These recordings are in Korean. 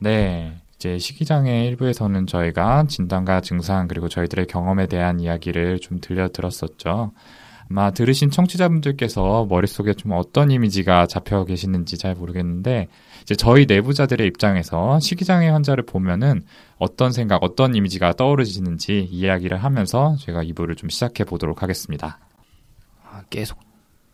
네. 이제 식이장애 일부에서는 저희가 진단과 증상 그리고 저희들의 경험에 대한 이야기를 좀 들려드렸었죠. 아마 들으신 청취자분들께서 머릿속에 좀 어떤 이미지가 잡혀 계시는지 잘 모르겠는데 이제 저희 내부자들의 입장에서 식이장애 환자를 보면은 어떤 생각, 어떤 이미지가 떠오르시는지 이야기를 하면서 제가 2부를 좀 시작해 보도록 하겠습니다. 아, 계속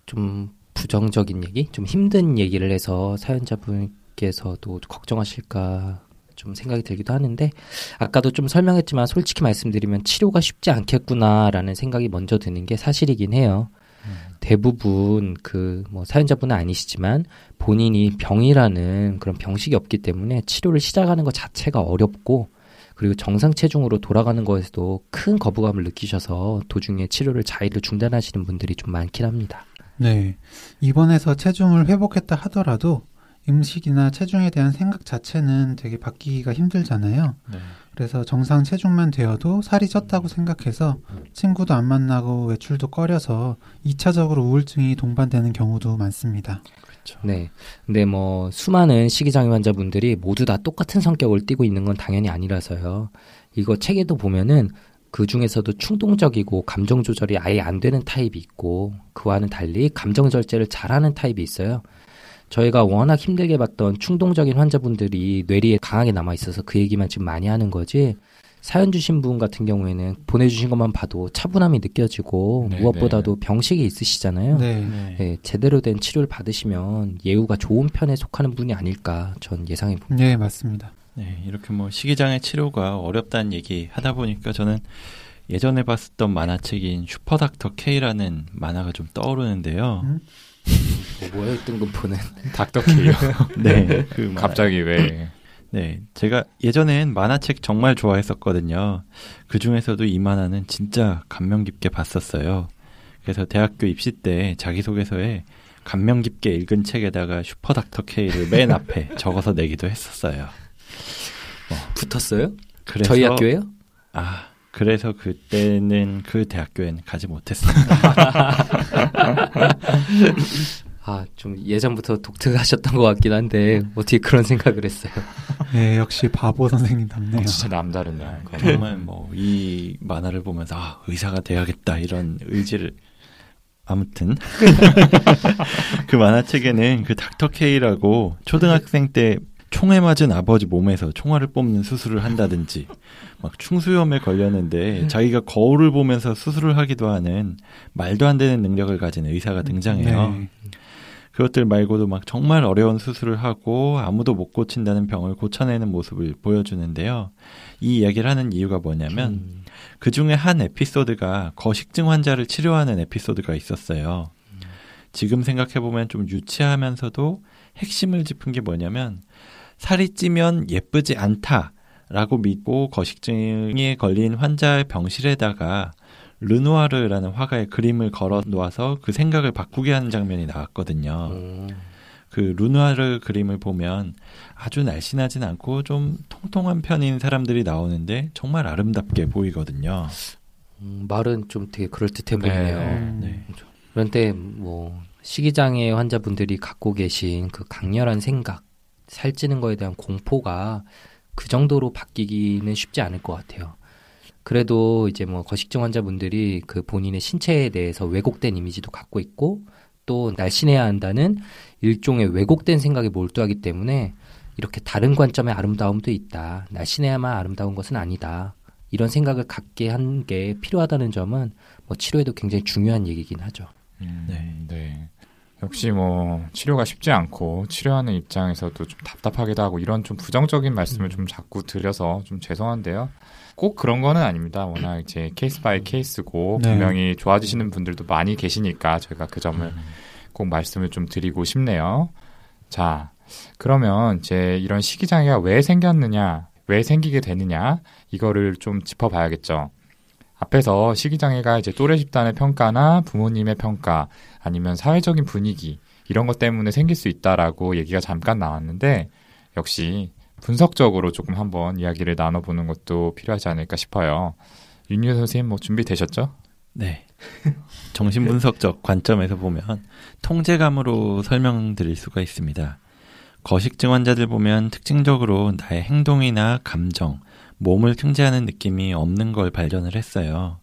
좀 부정적인 얘기, 좀 힘든 얘기를 해서 사연자분 께서도 걱정하실까 좀 생각이 들기도 하는데 아까도 좀 설명했지만 솔직히 말씀드리면 치료가 쉽지 않겠구나라는 생각이 먼저 드는 게 사실이긴 해요. 음. 대부분 그 뭐 사연자분은 아니시지만 본인이 병이라는 그런 병식이 없기 때문에 치료를 시작하는 것 자체가 어렵고 그리고 정상 체중으로 돌아가는 것에서도 큰 거부감을 느끼셔서 도중에 치료를 자의를 중단하시는 분들이 좀 많긴 합니다. 네. 입원해서 체중을 회복했다 하더라도 음식이나 체중에 대한 생각 자체는 되게 바뀌기가 힘들잖아요. 네. 그래서 정상 체중만 되어도 살이 쪘다고 생각해서 친구도 안 만나고 외출도 꺼려서 2차적으로 우울증이 동반되는 경우도 많습니다. 그렇죠. 네. 근데 뭐 수많은 식이장애 환자분들이 모두 다 똑같은 성격을 띠고 있는 건 당연히 아니라서요. 이거 책에도 보면은 그 중에서도 충동적이고 감정 조절이 아예 안 되는 타입이 있고 그와는 달리 감정 절제를 잘하는 타입이 있어요. 저희가 워낙 힘들게 봤던 충동적인 환자분들이 뇌리에 강하게 남아 있어서 그 얘기만 지금 많이 하는 거지. 사연 주신 분 같은 경우에는 보내주신 것만 봐도 차분함이 느껴지고 네 무엇보다도 네. 병식이 있으시잖아요. 네. 네. 네, 제대로 된 치료를 받으시면 예후가 좋은 편에 속하는 분이 아닐까 전 예상해 봅니다. 네, 맞습니다. 네, 이렇게 뭐 식이장애 치료가 어렵다는 얘기 하다 보니까 저는 예전에 봤었던 만화책인 슈퍼닥터 K라는 만화가 좀 떠오르는데요. 음? 뭐 뭐예요 뜬금포는 닥터케이요. 네, 그 갑자기 왜? 네, 제가 예전엔 만화책 정말 좋아했었거든요. 그 중에서도 이 만화는 진짜 감명 깊게 봤었어요. 그래서 대학교 입시 때 자기소개서에 감명 깊게 읽은 책에다가 슈퍼 닥터 K를 맨 앞에 적어서 내기도 했었어요. 어. 붙었어요? 그래서, 저희 학교에요? 아, 그래서 그때는 그 대학교에는 가지 못했습니다. 아, 좀 예전부터 독특하셨던 것 같긴 한데 어떻게 그런 생각을 했어요? 네, 역시 바보 선생님답네요. 어, 진짜 남다르네. 정말 뭐 이 만화를 보면서 아, 의사가 돼야겠다 이런 의지를 아무튼 그 만화책에는 그 닥터 K라고 초등학생 때 총에 맞은 아버지 몸에서 총알을 뽑는 수술을 한다든지 막 충수염에 걸렸는데 네. 자기가 거울을 보면서 수술을 하기도 하는 말도 안 되는 능력을 가진 의사가 등장해요. 네. 그것들 말고도 막 정말 어려운 수술을 하고 아무도 못 고친다는 병을 고쳐내는 모습을 보여주는데요. 이 이야기를 하는 이유가 뭐냐면 음. 그 중에 한 에피소드가 거식증 환자를 치료하는 에피소드가 있었어요. 음. 지금 생각해보면 좀 유치하면서도 핵심을 짚은 게 뭐냐면 살이 찌면 예쁘지 않다라고 믿고 거식증에 걸린 환자의 병실에다가 르누아르라는 화가의 그림을 걸어 놓아서 그 생각을 바꾸게 하는 장면이 나왔거든요. 음. 그 르누아르 그림을 보면 아주 날씬하진 않고 좀 통통한 편인 사람들이 나오는데 정말 아름답게 보이거든요. 음, 말은 좀 되게 그럴듯해 보이네요. 네. 네. 그런데 뭐 식이장애 환자분들이 갖고 계신 그 강렬한 생각, 살찌는 거에 대한 공포가 그 정도로 바뀌기는 쉽지 않을 것 같아요. 그래도 이제 뭐 거식증 환자분들이 그 본인의 신체에 대해서 왜곡된 이미지도 갖고 있고 또 날씬해야 한다는 일종의 왜곡된 생각에 몰두하기 때문에 이렇게 다른 관점의 아름다움도 있다. 날씬해야만 아름다운 것은 아니다. 이런 생각을 갖게 한 게 필요하다는 점은 뭐 치료에도 굉장히 중요한 얘기긴 하죠. 음, 네. 네. 역시 뭐 치료가 쉽지 않고 치료하는 입장에서도 좀 답답하기도 하고 이런 좀 부정적인 말씀을 음. 좀 자꾸 드려서 좀 죄송한데요. 꼭 그런 거는 아닙니다. 워낙 이제 case by case고 네. 분명히 좋아지시는 분들도 많이 계시니까 저희가 그 점을 음. 꼭 말씀을 좀 드리고 싶네요. 자, 그러면 이제 이런 식이장애가 왜 생겼느냐, 왜 생기게 되느냐 이거를 좀 짚어봐야겠죠. 앞에서 식이장애가 이제 또래 집단의 평가나 부모님의 평가 아니면 사회적인 분위기 이런 것 때문에 생길 수 있다라고 얘기가 잠깐 나왔는데 역시 분석적으로 조금 한번 이야기를 나눠보는 것도 필요하지 않을까 싶어요. 윤유 선생님 뭐 준비되셨죠? 네. 정신분석적 관점에서 보면 통제감으로 설명드릴 수가 있습니다. 거식증 환자들 보면 특징적으로 나의 행동이나 감정, 몸을 통제하는 느낌이 없는 걸 발견을 했어요.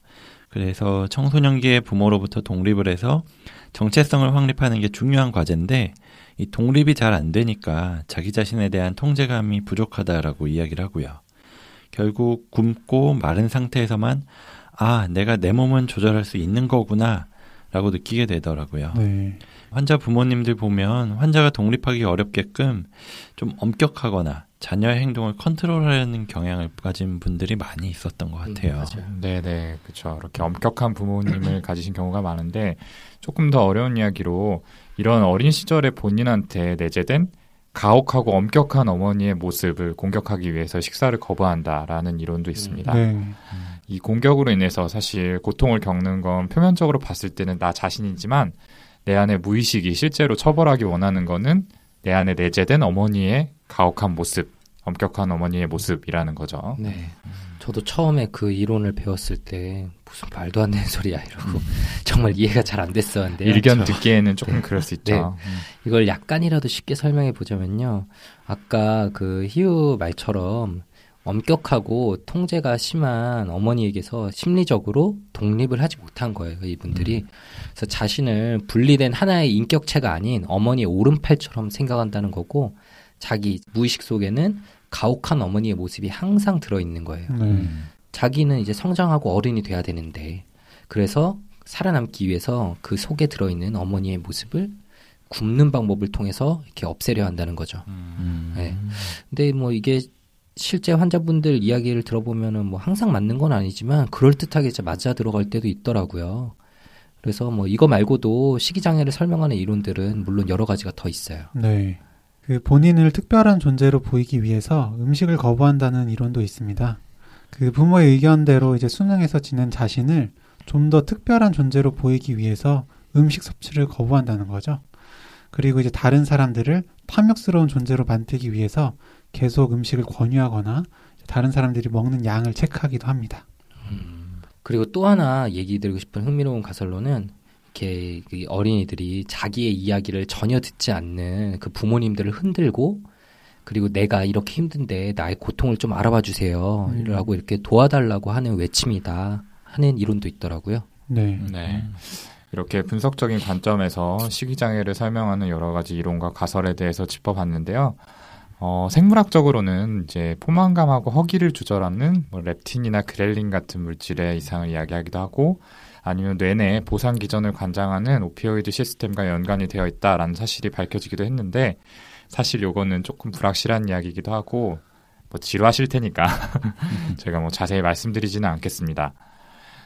그래서 청소년기의 부모로부터 독립을 해서 정체성을 확립하는 게 중요한 과제인데 이 독립이 잘 안 되니까 자기 자신에 대한 통제감이 부족하다라고 이야기를 하고요. 결국 굶고 마른 상태에서만 아, 내가 내 몸은 조절할 수 있는 거구나 라고 느끼게 되더라고요. 네. 환자 부모님들 보면 환자가 독립하기 어렵게끔 좀 엄격하거나 자녀의 행동을 컨트롤하려는 경향을 가진 분들이 많이 있었던 것 같아요. 음, 네네, 그렇죠. 이렇게 엄격한 부모님을 가지신 경우가 많은데 조금 더 어려운 이야기로 이런 어린 시절에 본인한테 내재된 가혹하고 엄격한 어머니의 모습을 공격하기 위해서 식사를 거부한다라는 이론도 있습니다. 네. 이 공격으로 인해서 사실 고통을 겪는 건 표면적으로 봤을 때는 나 자신이지만 내 안에 무의식이 실제로 처벌하기 원하는 거는 내 안에 내재된 어머니의 가혹한 모습, 엄격한 어머니의 모습이라는 거죠. 네. 저도 처음에 그 이론을 배웠을 때 무슨 말도 안 되는 소리야 이러고 음. 정말 이해가 잘 안 됐었는데 일견 저, 듣기에는 조금 네. 그럴 수 있죠. 네. 음. 이걸 약간이라도 쉽게 설명해 보자면요. 아까 그 희우 말처럼 엄격하고 통제가 심한 어머니에게서 심리적으로 독립을 하지 못한 거예요, 이분들이. 음. 그래서 자신을 분리된 하나의 인격체가 아닌 어머니의 오른팔처럼 생각한다는 거고, 자기 무의식 속에는 가혹한 어머니의 모습이 항상 들어있는 거예요. 음. 자기는 이제 성장하고 어른이 돼야 되는데, 그래서 살아남기 위해서 그 속에 들어있는 어머니의 모습을 굽는 방법을 통해서 이렇게 없애려 한다는 거죠. 음. 네. 근데 뭐 이게 실제 환자분들 이야기를 들어보면은 뭐 항상 맞는 건 아니지만 그럴듯하게 맞아 들어갈 때도 있더라고요. 그래서 뭐 이거 말고도 식이장애를 설명하는 이론들은 물론 여러 가지가 더 있어요. 네. 그 본인을 특별한 존재로 보이기 위해서 음식을 거부한다는 이론도 있습니다. 그 부모의 의견대로 이제 수능에서 지낸 자신을 좀 더 특별한 존재로 보이기 위해서 음식 섭취를 거부한다는 거죠. 그리고 이제 다른 사람들을 탐욕스러운 존재로 만들기 위해서 계속 음식을 권유하거나 다른 사람들이 먹는 양을 체크하기도 합니다. 음. 그리고 또 하나 얘기 드리고 싶은 흥미로운 가설로는 이렇게 그 어린이들이 자기의 이야기를 전혀 듣지 않는 그 부모님들을 흔들고 그리고 내가 이렇게 힘든데 나의 고통을 좀 알아봐 주세요. 음. 라고 이렇게 도와달라고 하는 외침이다 하는 이론도 있더라고요. 네. 네. 이렇게 분석적인 관점에서 식이장애를 설명하는 여러 가지 이론과 가설에 대해서 짚어봤는데요. 어, 생물학적으로는 이제 포만감하고 허기를 조절하는 뭐 렙틴이나 그렐린 같은 물질의 이상을 이야기하기도 하고 아니면 뇌내 보상 기전을 관장하는 오피오이드 시스템과 연관이 되어 있다라는 사실이 밝혀지기도 했는데 사실 요거는 조금 불확실한 이야기이기도 하고 뭐 지루하실 테니까 제가 뭐 자세히 말씀드리지는 않겠습니다.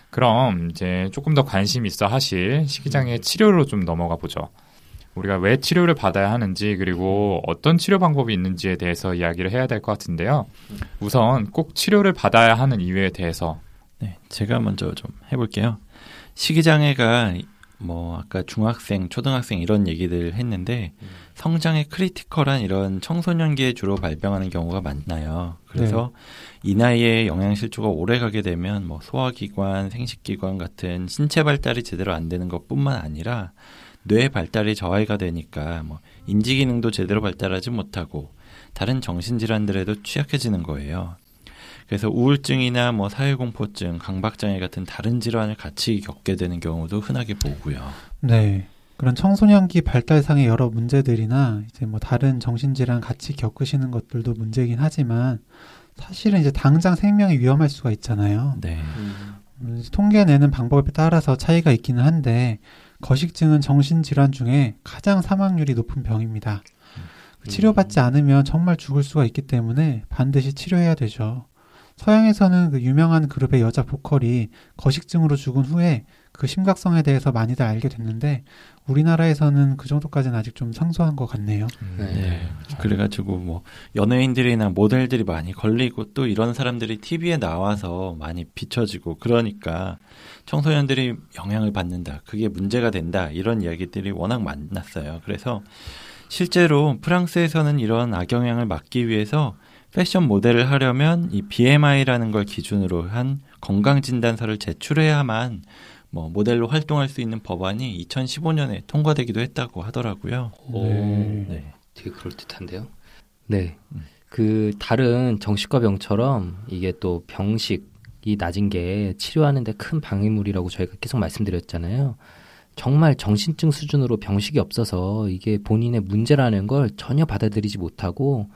그럼 이제 조금 더 관심 있어 하실 식이장애 치료로 좀 넘어가 보죠. 우리가 왜 치료를 받아야 하는지 그리고 어떤 치료 방법이 있는지에 대해서 이야기를 해야 될 것 같은데요. 우선 꼭 치료를 받아야 하는 이유에 대해서 네, 제가 먼저 좀 해볼게요. 식이장애가 뭐 아까 중학생, 초등학생 이런 얘기들 했는데 성장의 critical한 이런 청소년기에 주로 발병하는 경우가 많나요. 그래서 네. 이 나이에 영양실조가 오래 가게 되면 뭐 소화기관, 생식기관 같은 신체 발달이 제대로 안 되는 것뿐만 아니라 뇌 발달이 저하가 되니까 뭐 인지 기능도 제대로 발달하지 못하고 다른 정신 질환들에도 취약해지는 거예요. 그래서 우울증이나 뭐 사회공포증, 강박장애 같은 다른 질환을 같이 겪게 되는 경우도 흔하게 보고요. 네. 그런 청소년기 발달상의 여러 문제들이나 이제 뭐 다른 정신질환 같이 겪으시는 것들도 문제긴 하지만 사실은 이제 당장 생명이 위험할 수가 있잖아요. 네. 음, 통계 내는 방법에 따라서 차이가 있기는 한데 거식증은 정신질환 중에 가장 사망률이 높은 병입니다. 음. 치료받지 않으면 정말 죽을 수가 있기 때문에 반드시 치료해야 되죠. 서양에서는 그 유명한 그룹의 여자 보컬이 거식증으로 죽은 후에 그 심각성에 대해서 많이들 알게 됐는데 우리나라에서는 그 정도까지는 아직 좀 상소한 것 같네요. 음, 네. 네. 그래가지고 뭐 연예인들이나 모델들이 많이 걸리고 또 이런 사람들이 TV에 나와서 많이 비춰지고 그러니까 청소년들이 영향을 받는다. 그게 문제가 된다. 이런 이야기들이 워낙 많았어요. 그래서 실제로 프랑스에서는 이런 악영향을 막기 위해서 패션 모델을 하려면 이 BMI라는 걸 기준으로 한 건강 진단서를 제출해야만 뭐 모델로 활동할 수 있는 법안이 2015년에 통과되기도 했다고 하더라고요. 오, 네. 네. 되게 그럴 듯한데요. 네. 음. 그 다른 정신과 병처럼 이게 또 병식이 낮은 게 치료하는데 큰 방해물이라고 저희가 계속 말씀드렸잖아요. 정말 정신증 수준으로 병식이 없어서 이게 본인의 문제라는 걸 전혀 받아들이지 못하고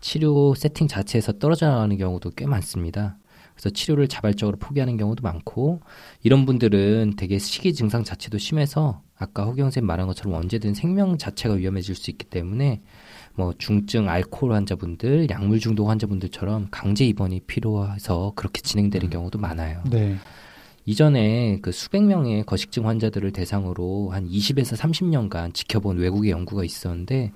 치료 세팅 자체에서 떨어져 나가는 경우도 꽤 많습니다. 그래서 치료를 자발적으로 포기하는 경우도 많고 이런 분들은 되게 식이 증상 자체도 심해서 아까 허경 쌤 말한 것처럼 언제든 생명 자체가 위험해질 수 있기 때문에 뭐 중증 알코올 환자분들, 약물 중독 환자분들처럼 강제 입원이 필요해서 그렇게 진행되는 음. 경우도 많아요. 네. 이전에 그 수백 명의 거식증 환자들을 대상으로 한 20에서 30년간 지켜본 외국의 연구가 있었는데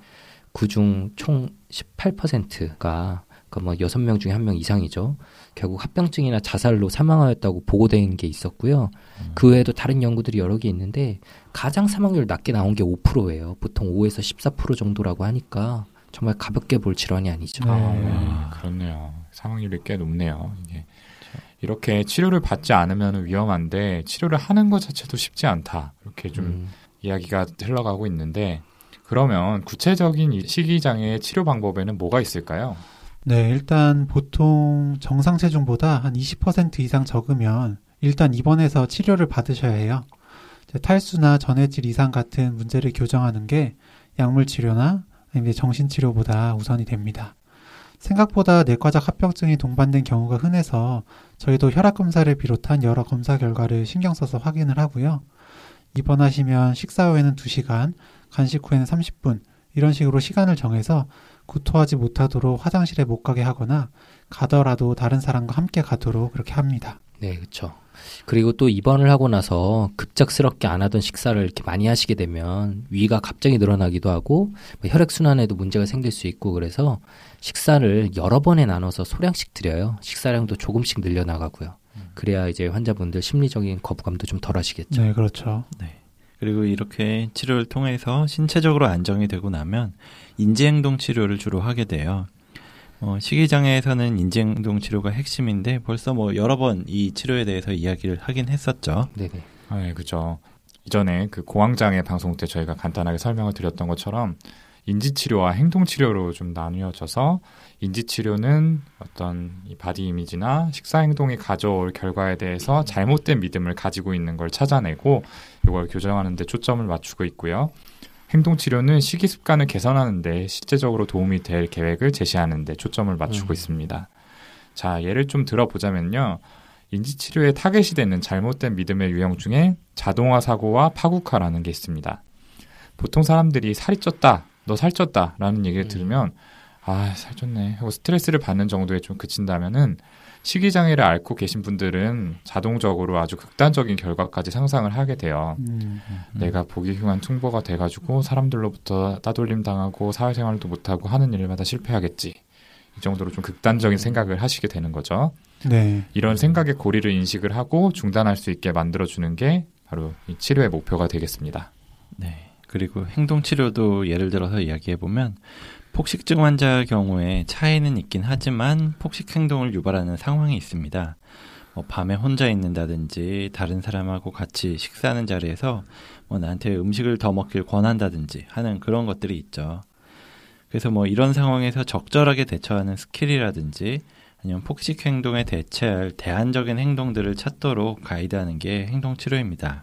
그중 총 18%가 그뭐 여섯 명 중에 한 명 이상이죠. 결국 합병증이나 자살로 사망하였다고 보고된 게 있었고요. 음. 그 외에도 다른 연구들이 여러 개 있는데 가장 사망률 낮게 나온 게 5%예요. 보통 5에서 14% 정도라고 하니까 정말 가볍게 볼 질환이 아니죠. 아, 네. 그렇네요. 사망률이 꽤 높네요. 이게 이렇게 치료를 받지 않으면 위험한데 치료를 하는 것 자체도 쉽지 않다. 이렇게 좀 음. 이야기가 흘러가고 있는데 그러면 구체적인 식이장애 치료 방법에는 뭐가 있을까요? 네, 일단 보통 정상 체중보다 한 20% 이상 적으면 일단 입원해서 치료를 받으셔야 해요. 탈수나 전해질 이상 같은 문제를 교정하는 게 약물 치료나 정신 치료보다 우선이 됩니다. 생각보다 내과적 합병증이 동반된 경우가 흔해서 저희도 혈압 검사를 비롯한 여러 검사 결과를 신경 써서 확인을 하고요. 입원하시면 식사 후에는 2시간, 간식 후에는 30분 이런 식으로 시간을 정해서 구토하지 못하도록 화장실에 못 가게 하거나 가더라도 다른 사람과 함께 가도록 그렇게 합니다. 네, 그렇죠. 그리고 또 입원을 하고 나서 급작스럽게 안 하던 식사를 이렇게 많이 하시게 되면 위가 갑자기 늘어나기도 하고 뭐 혈액 순환에도 문제가 생길 수 있고 그래서 식사를 여러 번에 나눠서 소량씩 드려요. 식사량도 조금씩 늘려 나가고요. 그래야 이제 환자분들 심리적인 거부감도 좀 덜하시겠죠. 네, 그렇죠. 네. 그리고 이렇게 치료를 통해서 신체적으로 안정이 되고 나면 인지행동 치료를 주로 하게 돼요. 어, 식이장애에서는 인지행동 치료가 핵심인데 벌써 뭐 여러 번 이 치료에 대해서 이야기를 하긴 했었죠. 네네. 아, 네, 그죠. 이전에 그 공황장애 방송 때 저희가 간단하게 설명을 드렸던 것처럼 인지치료와 행동치료로 좀 나뉘어져서 인지치료는 어떤 이 body image나 식사 행동이 가져올 결과에 대해서 잘못된 믿음을 가지고 있는 걸 찾아내고 이걸 교정하는 데 초점을 맞추고 있고요. 행동 치료는 식이 습관을 개선하는데 실제적으로 도움이 될 계획을 제시하는 데 초점을 맞추고 음. 있습니다. 자, 예를 좀 들어보자면요. 인지 치료에 타겟이 되는 잘못된 믿음의 유형 중에 자동화 사고와 파국화라는 게 있습니다. 보통 사람들이 살이 쪘다, 너 살쪘다라는 얘기를 음. 들으면 아, 살쪘네 하고 스트레스를 받는 정도에 좀 그친다면은 식이 장애를 앓고 계신 분들은 자동적으로 아주 극단적인 결과까지 상상을 하게 돼요. 음, 음. 내가 보기 흉한 퉁보가 돼가지고 사람들로부터 따돌림 당하고 사회생활도 못하고 하는 일마다 실패하겠지. 이 정도로 좀 극단적인 생각을 하시게 되는 거죠. 네. 이런 생각의 고리를 인식을 하고 중단할 수 있게 만들어주는 게 바로 이 치료의 목표가 되겠습니다. 네. 그리고 행동치료도 예를 들어서 이야기해보면 폭식증 환자 경우에 차이는 있긴 하지만 폭식 행동을 유발하는 상황이 있습니다. 뭐 밤에 혼자 있는다든지 다른 사람하고 같이 식사하는 자리에서 뭐 나한테 음식을 더 먹길 권한다든지 하는 그런 것들이 있죠. 그래서 뭐 이런 상황에서 적절하게 대처하는 skill이라든지 아니면 폭식 행동에 대체할 대안적인 행동들을 찾도록 가이드하는 게 행동 치료입니다.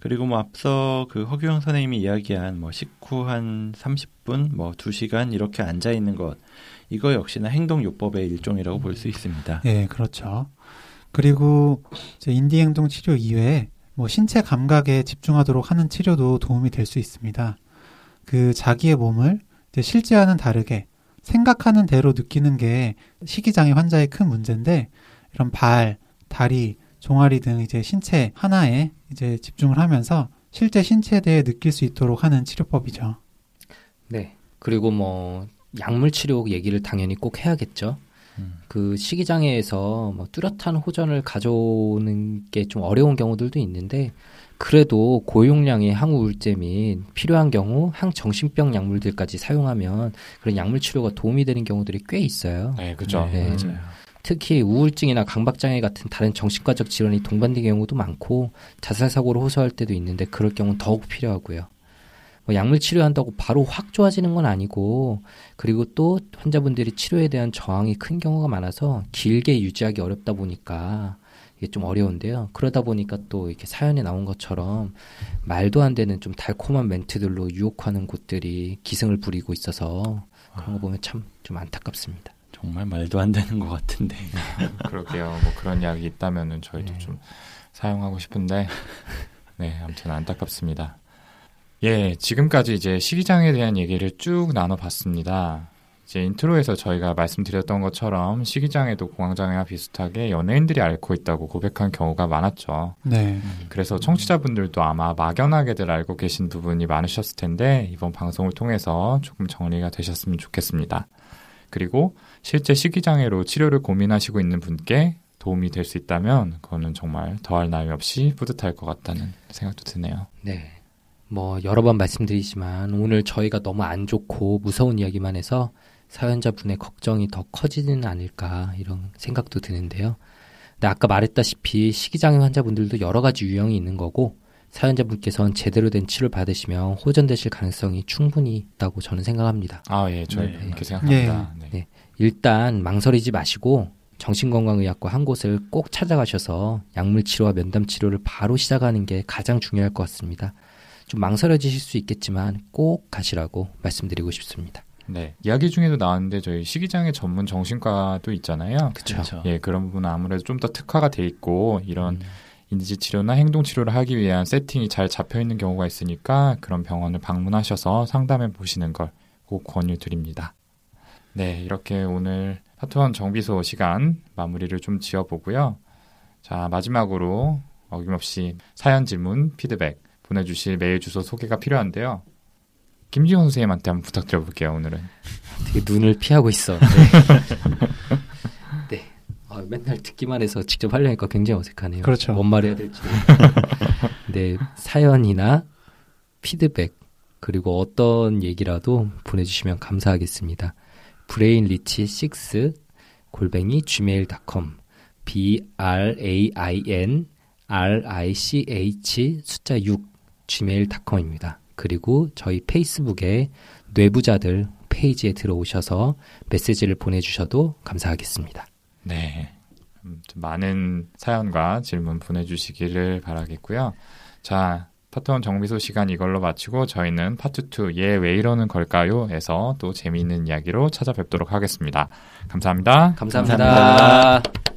그리고 뭐 앞서 그 허규영 선생님이 이야기한 뭐 식후 한 30분, 뭐 2시간 이렇게 앉아 있는 것 이거 역시나 행동 요법의 일종이라고 볼 수 있습니다. 예, 네, 그렇죠. 그리고 인디 행동 치료 이외에 뭐 신체 감각에 집중하도록 하는 치료도 도움이 될 수 있습니다. 그 자기의 몸을 실제와는 다르게 생각하는 대로 느끼는 게 식이장애 환자의 큰 문제인데 이런 발, 다리, 종아리 등 이제 신체 하나에 이제 집중을 하면서 실제 신체에 대해 느낄 수 있도록 하는 치료법이죠. 네. 그리고 뭐 약물 치료 얘기를 당연히 꼭 해야겠죠. 음. 그 식이장애에서 뭐 뚜렷한 호전을 가져오는 게 좀 어려운 경우들도 있는데 그래도 고용량의 항우 울제 및 필요한 경우 항정신병 약물들까지 사용하면 그런 약물 치료가 도움이 되는 경우들이 꽤 있어요. 네, 그죠. 네. 맞아요. 특히 우울증이나 강박장애 같은 다른 정신과적 질환이 동반된 경우도 많고 자살 사고를 호소할 때도 있는데 그럴 경우는 더욱 필요하고요. 뭐 약물 치료한다고 바로 확 좋아지는 건 아니고 그리고 또 환자분들이 치료에 대한 저항이 큰 경우가 많아서 길게 유지하기 어렵다 보니까 이게 좀 어려운데요. 그러다 보니까 또 이렇게 사연에 나온 것처럼 말도 안 되는 좀 달콤한 멘트들로 유혹하는 곳들이 기승을 부리고 있어서 그런 거 보면 참 좀 안타깝습니다. 정말 말도 안 되는 것 같은데. 그러게요. 뭐 그런 이야기 있다면은 저희도 네. 좀 사용하고 싶은데, 네, 아무튼 안타깝습니다. 예, 지금까지 이제 식이장애에 대한 얘기를 쭉 나눠봤습니다. 이제 intro에서 저희가 말씀드렸던 것처럼 식이장애도 공황장애와 비슷하게 연예인들이 앓고 있다고 고백한 경우가 많았죠. 네. 그래서 청취자분들도 아마 막연하게들 알고 계신 부분이 많으셨을 텐데 이번 방송을 통해서 조금 정리가 되셨으면 좋겠습니다. 그리고 실제 식이장애로 치료를 고민하시고 있는 분께 도움이 될 수 있다면 그거는 정말 더할 나위 없이 뿌듯할 것 같다는 생각도 드네요. 네. 뭐 여러 번 말씀드리지만 오늘 저희가 너무 안 좋고 무서운 이야기만 해서 사연자분의 걱정이 더 커지지는 않을까 이런 생각도 드는데요. 근데 아까 말했다시피 식이장애 환자분들도 여러 가지 유형이 있는 거고 사연자분께서는 제대로 된 치료를 받으시면 호전되실 가능성이 충분히 있다고 저는 생각합니다. 아, 예, 저희 네. 그렇게 생각합니다. 네. 네. 일단 망설이지 마시고 정신건강의학과 한 곳을 꼭 찾아가셔서 약물 치료와 면담 치료를 바로 시작하는 게 가장 중요할 것 같습니다. 좀 망설여지실 수 있겠지만 꼭 가시라고 말씀드리고 싶습니다. 네. 이야기 중에도 나왔는데 저희 식이장애 전문 정신과도 있잖아요. 그렇죠. 예, 그런 부분은 아무래도 좀 더 특화가 돼 있고 이런 음. 인지 치료나 행동 치료를 하기 위한 세팅이 잘 잡혀 있는 경우가 있으니까 그런 병원을 방문하셔서 상담해 보시는 걸 꼭 권유드립니다. 네, 이렇게 오늘 파트원 정비소 시간 마무리를 좀 지어보고요. 자, 마지막으로 어김없이 사연 질문, 피드백 보내주실 메일 주소 소개가 필요한데요. 김지원 선생님한테 한번 부탁드려볼게요, 오늘은. 되게 눈을 피하고 있어. 네. 네. 듣기만 해서 직접 하려니까 굉장히 어색하네요. 그렇죠. 뭔 말해야 될지. 네, 사연이나 피드백 그리고 어떤 얘기라도 보내주시면 감사하겠습니다. brainrich6 골뱅이 gmail.com b r a i n r i c h 숫자 6 gmail.com입니다. 그리고 저희 페이스북에 뇌부자들 페이지에 들어오셔서 메시지를 보내주셔도 감사하겠습니다. 네. 많은 사연과 질문 보내주시기를 바라겠고요. 자, 파트원 정비소 시간 이걸로 마치고 저희는 파트 2, 얘왜 이러는 걸까요? 에서 또 재미있는 이야기로 찾아뵙도록 하겠습니다. 감사합니다. 감사합니다. 감사합니다.